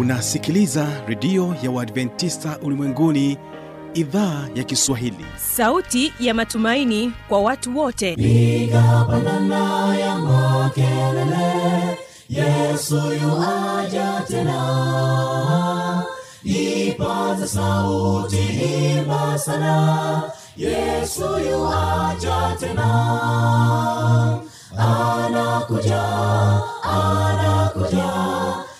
unasikiliza redio ya uadventista ulimwenguni idhaa ya kiswahili. Sauti ya matumaini kwa watu wote. Piga ya makelele yesu yuaja tena. Ipaza sauti himba sana yesu yuaja tena. Anakuja anakuja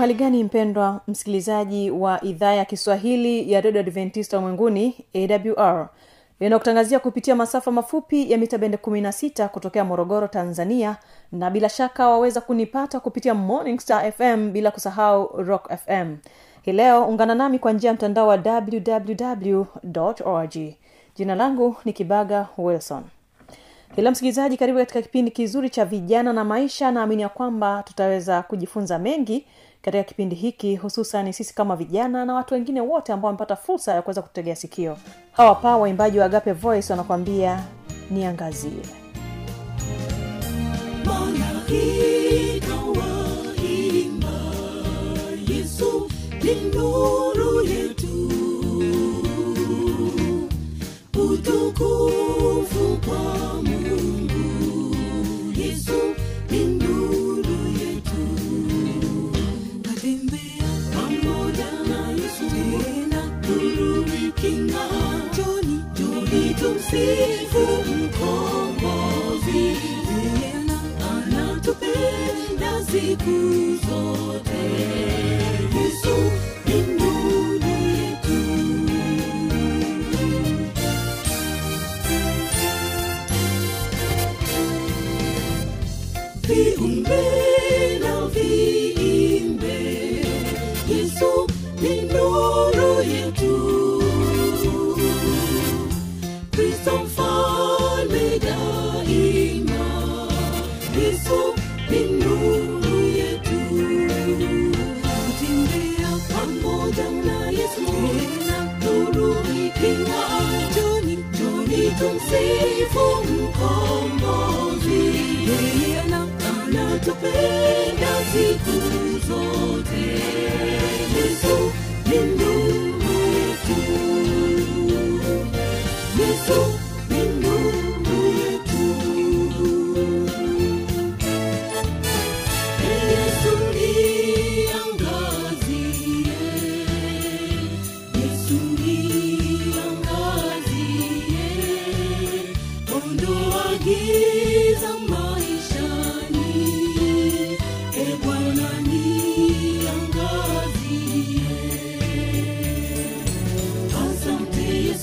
uhali gani mpendwa msikilizaji wa idhaa ya kiswahili ya redio adventista ulimwenguni awr inakutangazia kupitia masafa mafupi ya mita bende 16 kutokea morogoro tanzania na bila shaka waweza kunipata kupitia morning star fm bila kusahau rock fm hii leo ungana nami kwa njia ya mtandao wa www org. Jina langu ni kibaga wilson. Hila msikilizaji karibu katika kipindi kizuri cha vijana na maisha. Naamini ya kwamba tutaweza kujifunza mengi katika kipindi hiki hususan sisi kama vijana na watu wengine wote ambao wamepata fursa ya kuweza kutegea sikio. Hawa pa waimbaji wa agape voice wanakuambia niangazie. Yesu ni nuru anatupenda siku zote. Yesu ni nuru yetu. Yesu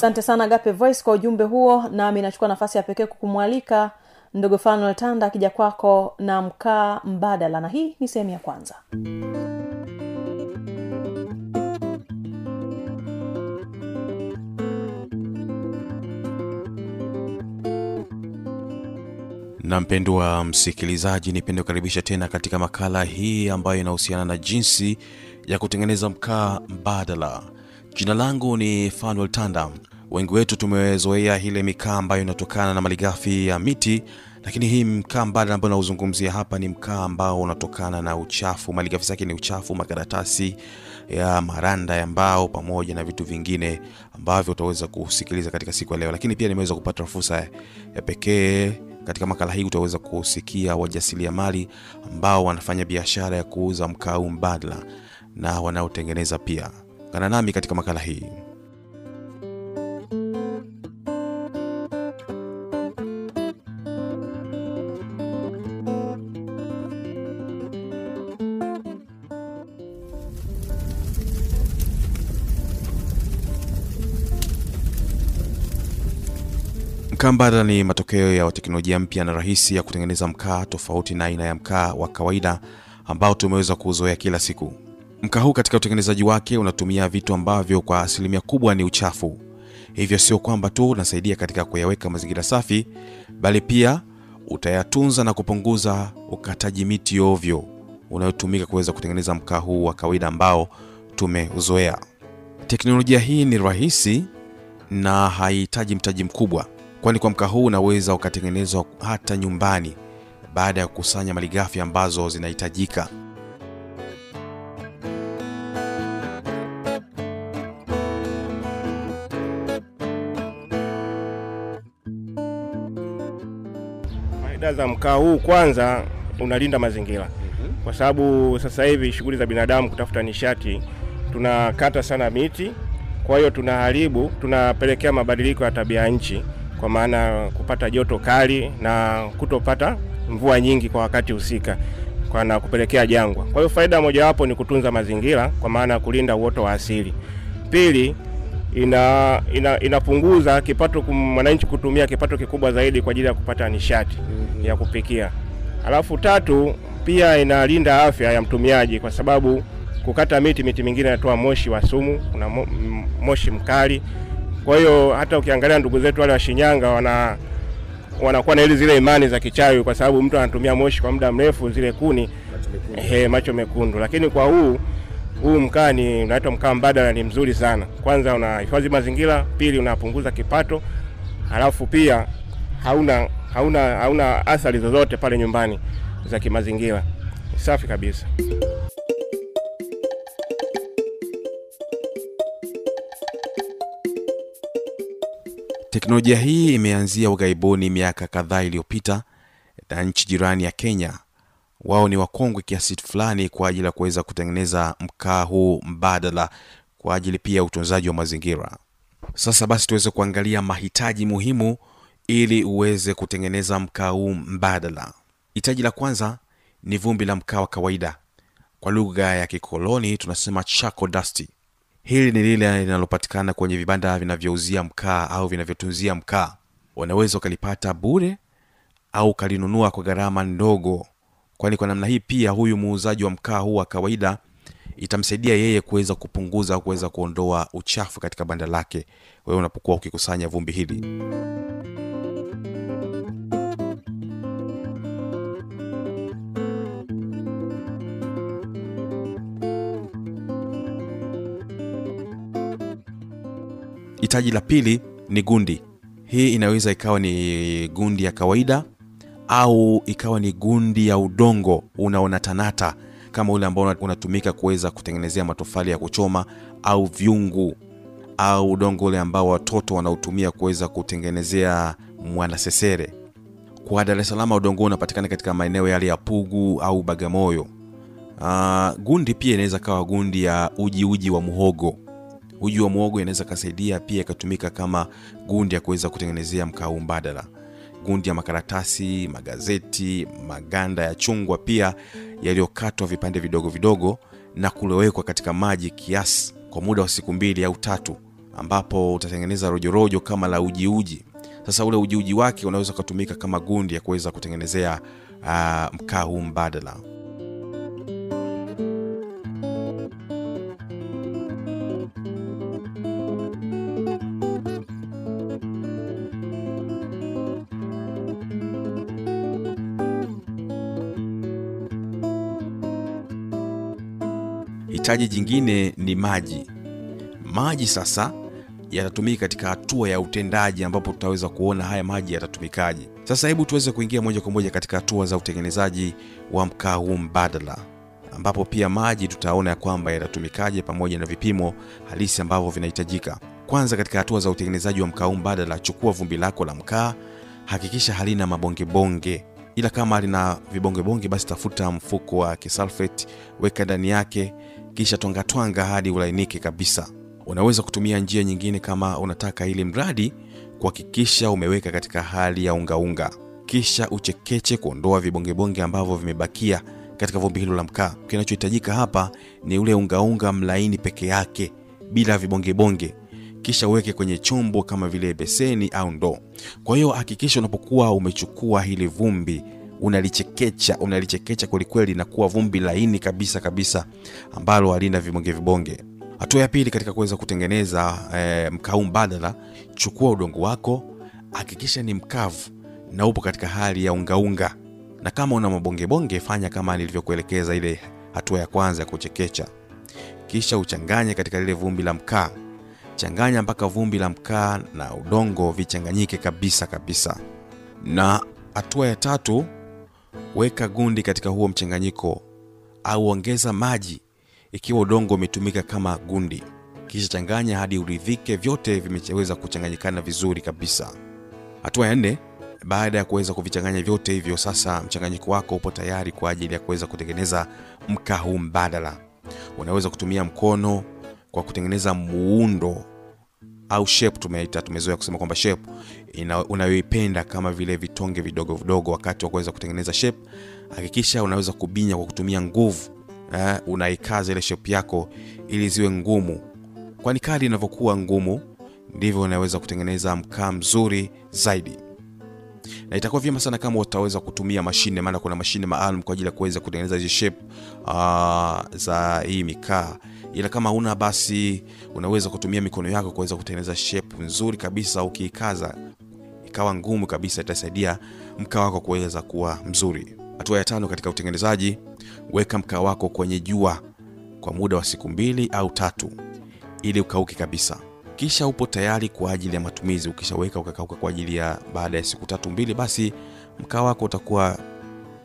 asante sana gape voice kwa ujumbe huo nami nachukua nafasi ya pekee kukumwalika ndogo fanuel tanda akija kwako na mkaa mbadala na hii ni sehemu ya kwanza na mpendwa msikilizaji nipende kukaribisha tena katika makala hii ambayo inahusiana na jinsi ya kutengeneza mkaa mbadala. Jina langu ni Fanuel Tanda. Wengi wetu tumezoea ile mikaa ambayo inatokana na malighafi ya miti, lakini hii mkaa mbadala ambayo nauzungumzia hapa ni mkaa ambao unatokana na uchafu. Malighafi zake ni uchafu, makaratasi ya maranda ya mbao pamoja na vitu vingine ambavyo utaweza kusikiliza katika siku ya leo. Lakini pia nimeweza kupata fursa ya pekee katika makala hii utaweza kusikia wajasiriamali ambao wanafanya biashara ya kuuza mkaa huu mbadala na wanaotengeneza pia. Kana nami katika makala hii. Mkaa ni matokeo ya teknolojia mpya na rahisi ya kutengeneza mkaa tofauti na aina ya mkaa wa kawaida ambao tumeweza kuzoea kila siku. Mkaa huu katika utengenezaji wake unatumia vitu ambavyo kwa asilimia kubwa ni uchafu. Hivyo sio kwamba tu unasaidia katika kuyaweka mazingira safi, bali pia utayatunza na kupunguza ukataji miti ovyo unayotumika kuweza kutengeneza mkaa huu wa kawaida ambao tumeuzoea. Teknolojia hii ni rahisi na haihitaji mtaji mkubwa, kwani kwa mkaa huu unaweza ukatengenezwa hata nyumbani baada ya kukusanya malighafi ambazo zinahitajika. Faida za mkaa huu, kwanza unalinda mazingira, kwa sababu sasa hivi shughuli za binadamu kutafuta nishati, tunakata sana miti, kwa hiyo tunaharibu, tunapelekea mabadiliko ya tabia nchi, kwa maana kupata joto kali na kutopata mvua nyingi kwa wakati husika kwa na kupelekea jangwa. Kwa hiyo faida mojawapo ni kutunza mazingira, kwa maana ya kulinda uoto wa asili. Pili, ina, ina, inapunguza kipato mwananchi kutumia kipato kikubwa zaidi kwa ajili ya kupata nishati ya kupikia. Alafu tatu, pia inalinda afya ya mtumiaji kwa sababu kukata miti, miti mingine inatoa moshi wa sumu, kuna moshi mkali. Kwa hiyo hata ukiangalia ndugu zetu wale wa Shinyanga wana wanakuwa na ile zile imani za kichawi, kwa sababu mtu anatumia moshi kwa muda mrefu, zile kuni he, macho mekundu. Lakini kwa huu huu mkaa ni unaitwa mkaa mbadala, ni mzuri sana. Kwanza unahifadhi mazingira, pili unapunguza kipato, halafu pia hauna hauna hauna athari zozote pale nyumbani za kimazingira. Safi kabisa. Teknolojia hii imeanzia ughaibuni miaka kadhaa iliyopita na nchi jirani ya Kenya. Wao ni wakongwe kiasi fulani kwa ajili ya kuweza kutengeneza mkaa huu mbadala kwa ajili pia ya utunzaji wa mazingira. Sasa basi tuweze kuangalia mahitaji muhimu ili uweze kutengeneza mkaa huu mbadala. Hitaji la kwanza ni vumbi la mkaa wa kawaida, kwa lugha ya kikoloni tunasema charcoal dust. Hili ni lile linalopatikana kwenye vibanda vinavyouzia mkaa au vinavyotunzia mkaa. Unaweza ukalipata bure au ukalinunua kwa gharama ndogo, kwani kwa namna hii pia huyu muuzaji wa mkaa huu wa kawaida itamsaidia yeye kuweza kupunguza au kuweza kuondoa uchafu katika banda lake wewe unapokuwa ukikusanya vumbi hili. Hitaji la pili ni gundi. Hii inaweza ikawa ni gundi ya kawaida au ikawa ni gundi ya udongo unaonatanata kama ule ambao unatumika kuweza kutengenezea matofali ya kuchoma au vyungu au udongo ule ambao watoto wanautumia kuweza kutengenezea mwanasesere. Kwa Dar es Salaam udongo unapatikana katika maeneo yale ya Pugu au Bagamoyo. Uh, gundi pia inaweza kawa gundi ya uji uji wa muhogo. Uji wa muhogo inaweza kasaidia pia ikatumika kama gundi ya kuweza kutengenezea mkaa huu mbadala. Gundi ya makaratasi, magazeti, maganda ya chungwa pia yaliyokatwa vipande vidogo vidogo na kulowekwa katika maji kiasi kwa muda wa siku mbili au tatu, ambapo utatengeneza rojorojo kama la ujiuji uji. Sasa ule ujiuji uji wake unaweza ukatumika kama gundi ya kuweza kutengenezea uh, mkaa huu mbadala. Hitaji jingine ni maji. Maji sasa yatatumika katika hatua ya utendaji ambapo tutaweza kuona haya maji yatatumikaje. Sasa hebu tuweze kuingia moja kwa moja katika hatua za utengenezaji wa mkaa huu mbadala ambapo pia maji tutaona ya kwamba yatatumikaje pamoja na vipimo halisi ambavyo vinahitajika. Kwanza katika hatua za utengenezaji wa mkaa huu mbadala chukua vumbi lako la mkaa hakikisha halina mabongebonge ila kama lina vibongebonge basi tafuta mfuko wa kisulfate weka ndani yake kisha twangatwanga hadi ulainike kabisa. Unaweza kutumia njia nyingine kama unataka ili mradi kuhakikisha umeweka katika hali ya ungaunga. Kisha uchekeche kuondoa vibongebonge ambavyo vimebakia katika vumbi hilo la mkaa. Kinachohitajika hapa ni ule ungaunga mlaini peke yake bila vibongebonge. Kisha uweke kwenye chombo kama vile beseni au ndoo. Kwa hiyo hakikisha unapokuwa umechukua hili vumbi unalichekecha unalichekecha kwelikweli na kuwa vumbi laini kabisa kabisa ambalo halina vibonge vibonge. Hatua ya pili katika kuweza kutengeneza e, mkau mbadala chukua udongo wako hakikisha ni mkavu na upo katika hali ya ungaunga na kama una mabongebonge fanya kama nilivyokuelekeza ile hatua ya kwanza ya kuchekecha. Kisha uchanganye katika lile vumbi la mkaa. Changanya mpaka vumbi la mkaa na udongo vichanganyike kabisa kabisa. Na hatua ya tatu weka gundi katika huo mchanganyiko au ongeza maji ikiwa udongo umetumika kama gundi. Kisha changanya hadi uridhike vyote vimeweza kuchanganyikana vizuri kabisa. Hatua ya nne baada ya kuweza kuvichanganya vyote hivyo sasa mchanganyiko wako upo tayari kwa ajili ya kuweza kutengeneza mkaa huu mbadala. Unaweza kutumia mkono kwa kutengeneza muundo au shape tumeita tumezoea kusema kwamba shape unayoipenda kama vile vitonge vidogo vidogo wakati wa kuweza kutengeneza shape hakikisha unaweza kubinya kwa kutumia nguvu eh, unaikaza ile shape yako ili ziwe ngumu. Kwani kadi inavyokuwa ngumu ndivyo unaweza kutengeneza mkaa mzuri zaidi. Na itakuwa vyema sana kama utaweza kutumia mashine maana kuna mashine maalum kwa ajili ya kuweza kutengeneza hizi shape uh, za hii mikaa ila kama una basi unaweza kutumia mikono yako kuweza kutengeneza shape nzuri kabisa ukiikaza ikawa ngumu kabisa itasaidia mkaa wako kuweza kuwa mzuri. Hatua ya tano katika utengenezaji weka mkaa wako kwenye jua kwa muda wa siku mbili au tatu ili ukauke kabisa. Kisha upo tayari kwa ajili ya matumizi. Ukishaweka ukakauka kwa ajili ya baada ya siku tatu mbili basi mkaa wako utakuwa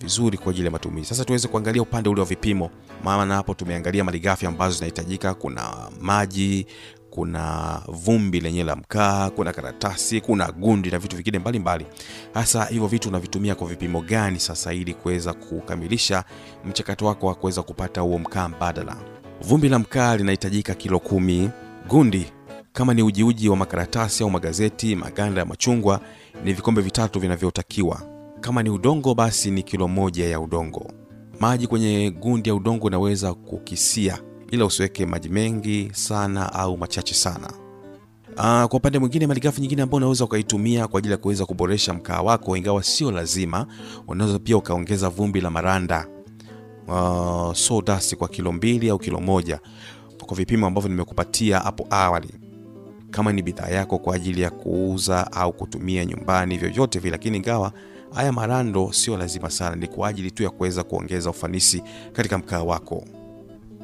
vizuri kwa ajili ya matumizi. Sasa tuweze kuangalia upande ule wa vipimo maana hapo tumeangalia malighafi ambazo zinahitajika. Kuna maji kuna vumbi lenye la mkaa kuna karatasi kuna gundi na vitu vingine mbalimbali. Hasa hivyo vitu unavitumia kwa vipimo gani sasa ili kuweza kukamilisha mchakato wako wa kuweza kupata huo mkaa mbadala? Vumbi la mkaa linahitajika kilo kumi. Gundi kama ni ujiuji wa makaratasi au magazeti maganda ya machungwa ni vikombe vitatu vinavyotakiwa kama ni udongo basi ni kilo moja ya udongo. Maji kwenye gundi ya udongo unaweza kukisia ila usiweke maji mengi sana au machache sana. Aa, kwa upande mwingine malighafi nyingine ambayo unaweza ukaitumia kwa ajili ya kuweza kuboresha mkaa wako ingawa sio lazima unaweza pia ukaongeza vumbi la maranda. Uh, kwa kilo mbili au kilo moja kwa vipimo ambavyo nimekupatia hapo awali. Kama ni bidhaa yako kwa ajili ya kuuza au kutumia nyumbani vyovyote vile lakini ingawa haya marando sio lazima sana ni kwa ajili tu ya kuweza kuongeza ufanisi katika mkaa wako.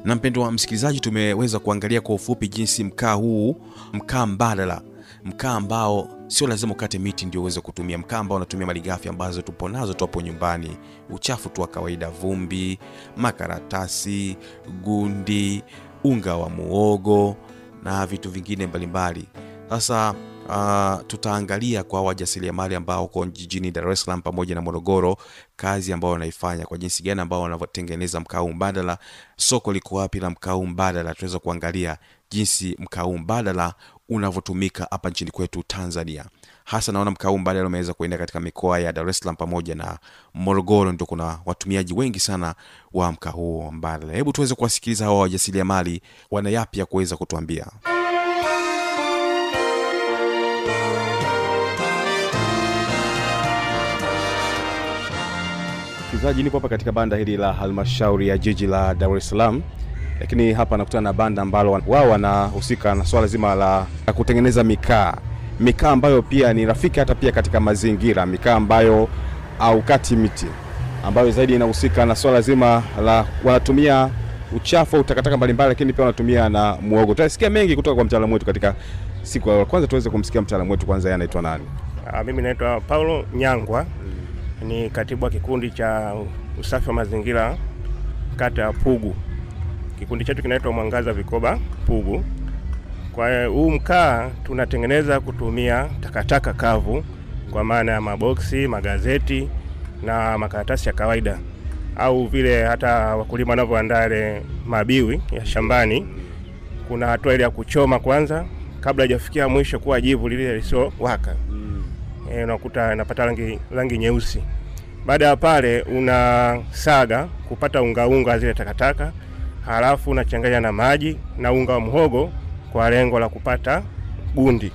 Na mpendo wa msikilizaji tumeweza kuangalia kwa ufupi jinsi mkaa huu mkaa mbadala mkaa ambao sio lazima ukate miti ndio uweze kutumia mkaa ambao unatumia malighafi ambazo tupo nazo tu nyumbani. Uchafu tu wa kawaida vumbi makaratasi gundi unga wa muogo na vitu vingine mbalimbali. Sasa uh, tutaangalia kwa wajasiriamali ambao uko jijini dar es salaam pamoja na morogoro kazi ambao wanaifanya kwa jinsi gani ambao wanavyotengeneza mkaa mbadala soko liko wapi la mkaa mbadala. Tunaweza kuangalia jinsi mkaa mbadala unavyotumika hapa nchini kwetu tanzania. Hasa naona mkaa mbadala umeweza kuenda katika mikoa ya dar es salaam pamoja na morogoro ndio kuna watumiaji wengi sana wa mkaa huu mbadala. Hebu tuweze kuwasikiliza hawa wajasiriamali wana yapi ya kuweza kutuambia msikilizaji nipo hapa katika banda hili la halmashauri ya jiji la dar es salaam lakini hapa nakutana na banda ambalo wao wanahusika na swala zima la kutengeneza mikaa mikaa ambayo pia ni rafiki hata pia katika mazingira mikaa ambayo haukati miti ambayo zaidi inahusika na swala zima la wanatumia uchafu au mbalimbali, lakini pia wanatumia na muogo. Tutasikia mengi kutoka kwa mtaalamu wetu katika siku. Kwanza tuweze kumsikia mtaalamu wetu kwanza, anaitwa nani? Ah, Mimi naitwa Paulo Nyangwa, ni katibu wa kikundi cha usafi wa mazingira kata ya Pugu. Kikundi chetu kinaitwa Mwangaza Vikoba Pugu. Kwa huu mkaa tunatengeneza kutumia takataka kavu, kwa maana ya maboksi, magazeti na makaratasi ya kawaida, au vile hata wakulima wanavyoandaa ile mabiwi ya shambani. Kuna hatua ile ya kuchoma kwanza kabla hajafikia mwisho kuwa jivu lile lisiowaka e, unakuta inapata rangi, rangi nyeusi. Baada ya pale unasaga kupata ungaunga unga zile takataka, halafu unachanganya na maji na unga wa mhogo kwa lengo la kupata gundi.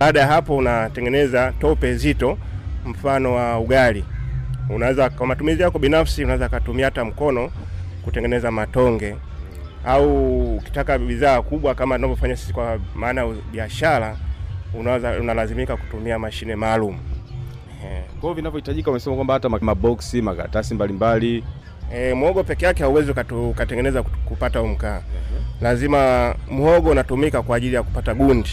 Baada ya hapo unatengeneza tope zito, mfano wa ugali. Unaweza kwa matumizi yako binafsi, unaweza kutumia hata mkono kutengeneza matonge, au ukitaka bidhaa kubwa kama tunavyofanya sisi kwa maana ya biashara, unalazimika kutumia mashine maalum. Ehe. Kwa hiyo vinavyohitajika, umesema kwamba hata ma- maboksi, makaratasi mbalimbali. E, mwogo peke yake hauwezi ukatengeneza kupata mkaa. Lazima mhogo unatumika kwa ajili ya kupata gundi.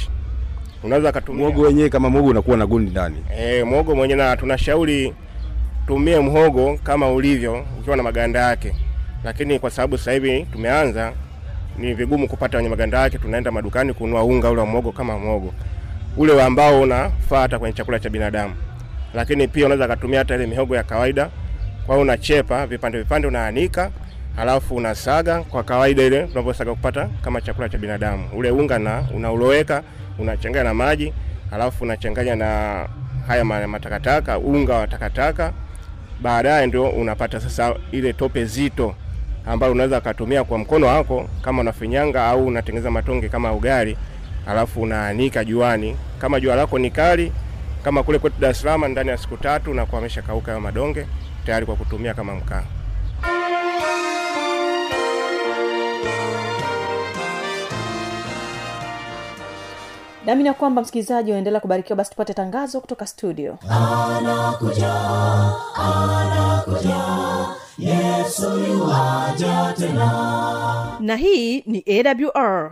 Unaweza kutumia Muogo wenyewe kama muogo unakuwa na gundi ndani. e, mwogo mwenyewe, na tunashauri tumie mhogo kama ulivyo ukiwa na maganda yake, lakini kwa sababu sasa hivi tumeanza, ni vigumu kupata wenye maganda yake. Tunaenda madukani kununua unga ule wa mhogo kama mhogo ule ambao unafaa hata kwenye chakula cha binadamu, lakini pia unaweza kutumia hata ile mihogo ya kawaida. Kwa unachepa vipande vipande, unaanika halafu unasaga kwa kawaida ile tunavyosaga kupata kama chakula cha binadamu. Ule unga na unauloweka unachanganya na maji, halafu unachanganya na haya matakataka, unga wa takataka. Baadaye ndio unapata sasa ile tope zito ambayo unaweza ukatumia kwa mkono wako kama unafinyanga au unatengeneza matonge kama ugali, halafu unaanika juani. Kama jua lako ni kali kama kule kwetu Dar es Salaam, ndani ya siku tatu na kuwa ameshakauka hayo madonge tayari kwa kutumia kama mkaa. Nami ya kwamba msikilizaji unaendelea kubarikiwa basi tupate tangazo kutoka studio na hii ni awr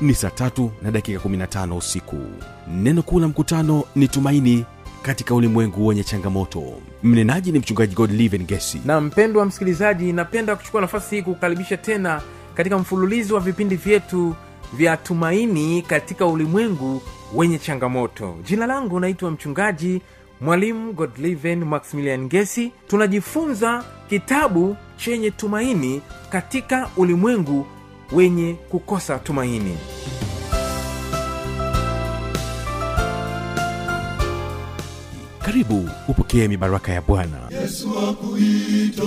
ni saa tatu na dakika 15 usiku. Neno kuu la mkutano ni tumaini katika ulimwengu wenye changamoto. Mnenaji ni mchungaji godliven gesi. Na mpendwa msikilizaji napenda kuchukua nafasi hii kukaribisha tena katika mfululizo wa vipindi vyetu vya tumaini katika ulimwengu wenye changamoto. Jina langu naitwa mchungaji mwalimu godliven maximilian gesi. Tunajifunza kitabu chenye tumaini katika ulimwengu wenye kukosa tumaini. Karibu upokee mibaraka ya bwana. Yesu akuita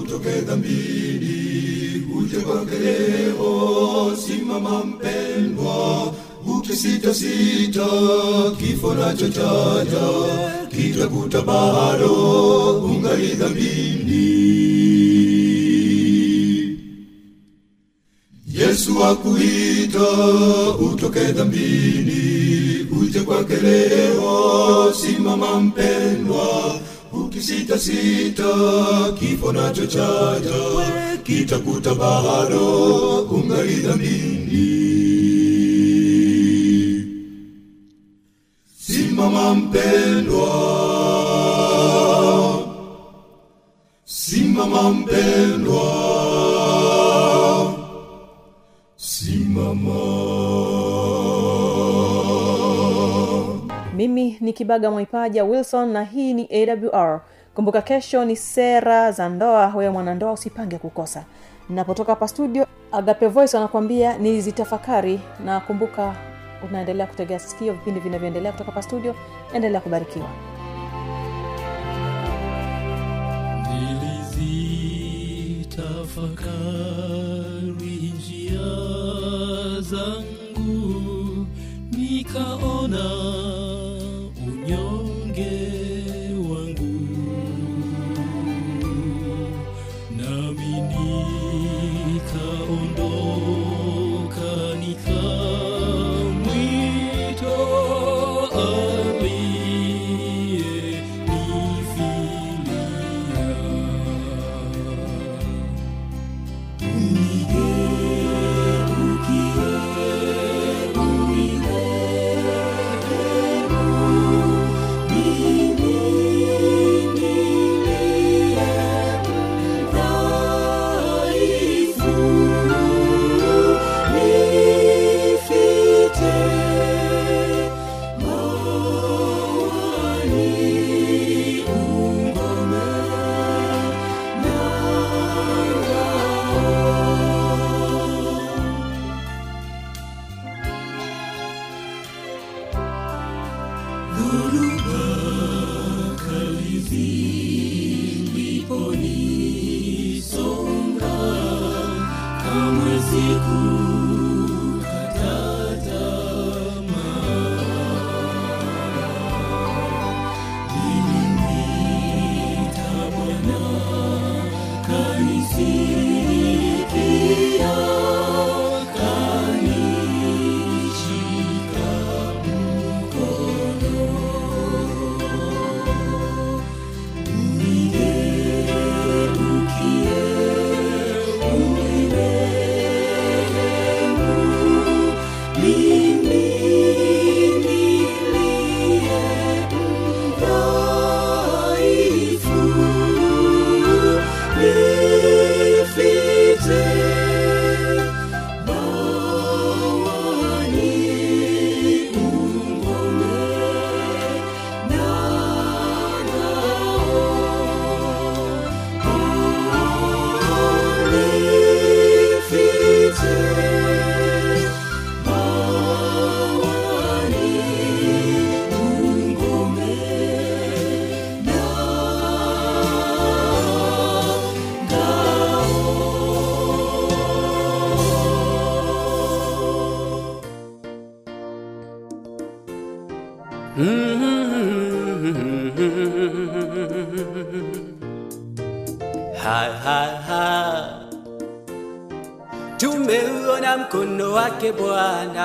utoke dhambini, uje kwake leo, simama mpendwa, ukisitasita kifo nacho chaja kitakuta bado ungali dhambini yesu akuita utoke dhambini uje kwake leo. Simama mpendwa ukisitasita kifo nacho chaja kitakuta bado ungali dhambini. Simama mpendwa simama mpendwa mimi ni kibaga mwaipaja wilson na hii ni awr kumbuka kesho ni sera za ndoa. Wewe mwanandoa usipange kukosa. Napotoka hapa studio agape voice wanakuambia nizitafakari na kumbuka unaendelea kutegea sikio vipindi vinavyoendelea kutoka hapa studio. Endelea kubarikiwa mkono wake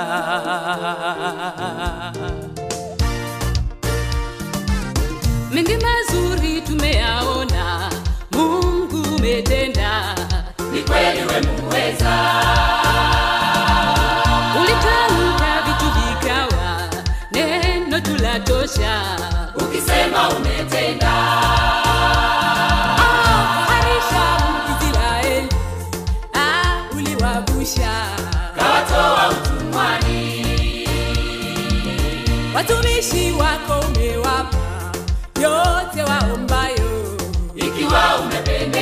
watumishi wako umewapa yote waombayo. Ikiwa umependezwa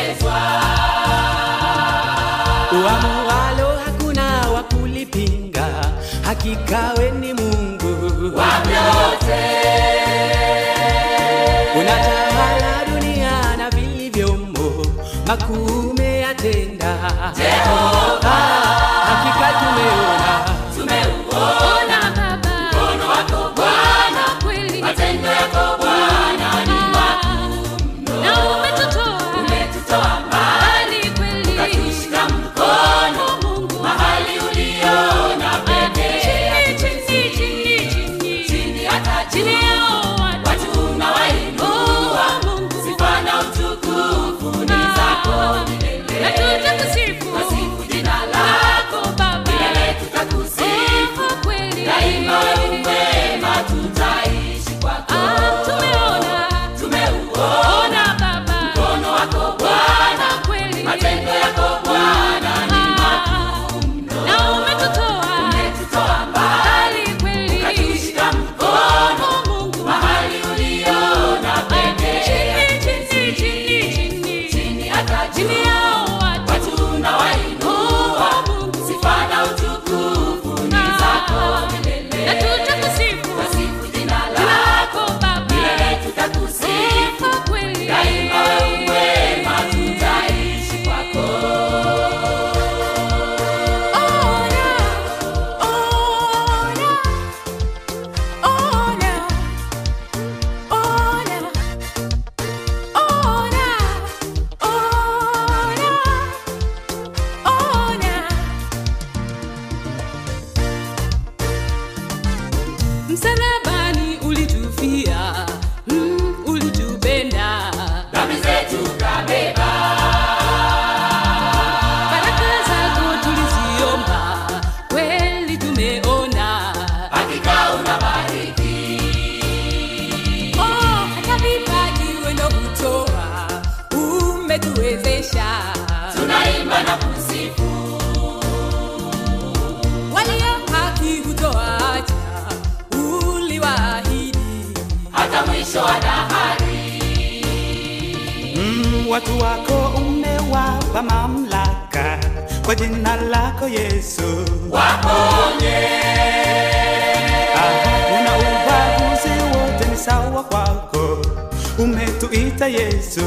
Yesu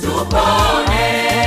tupone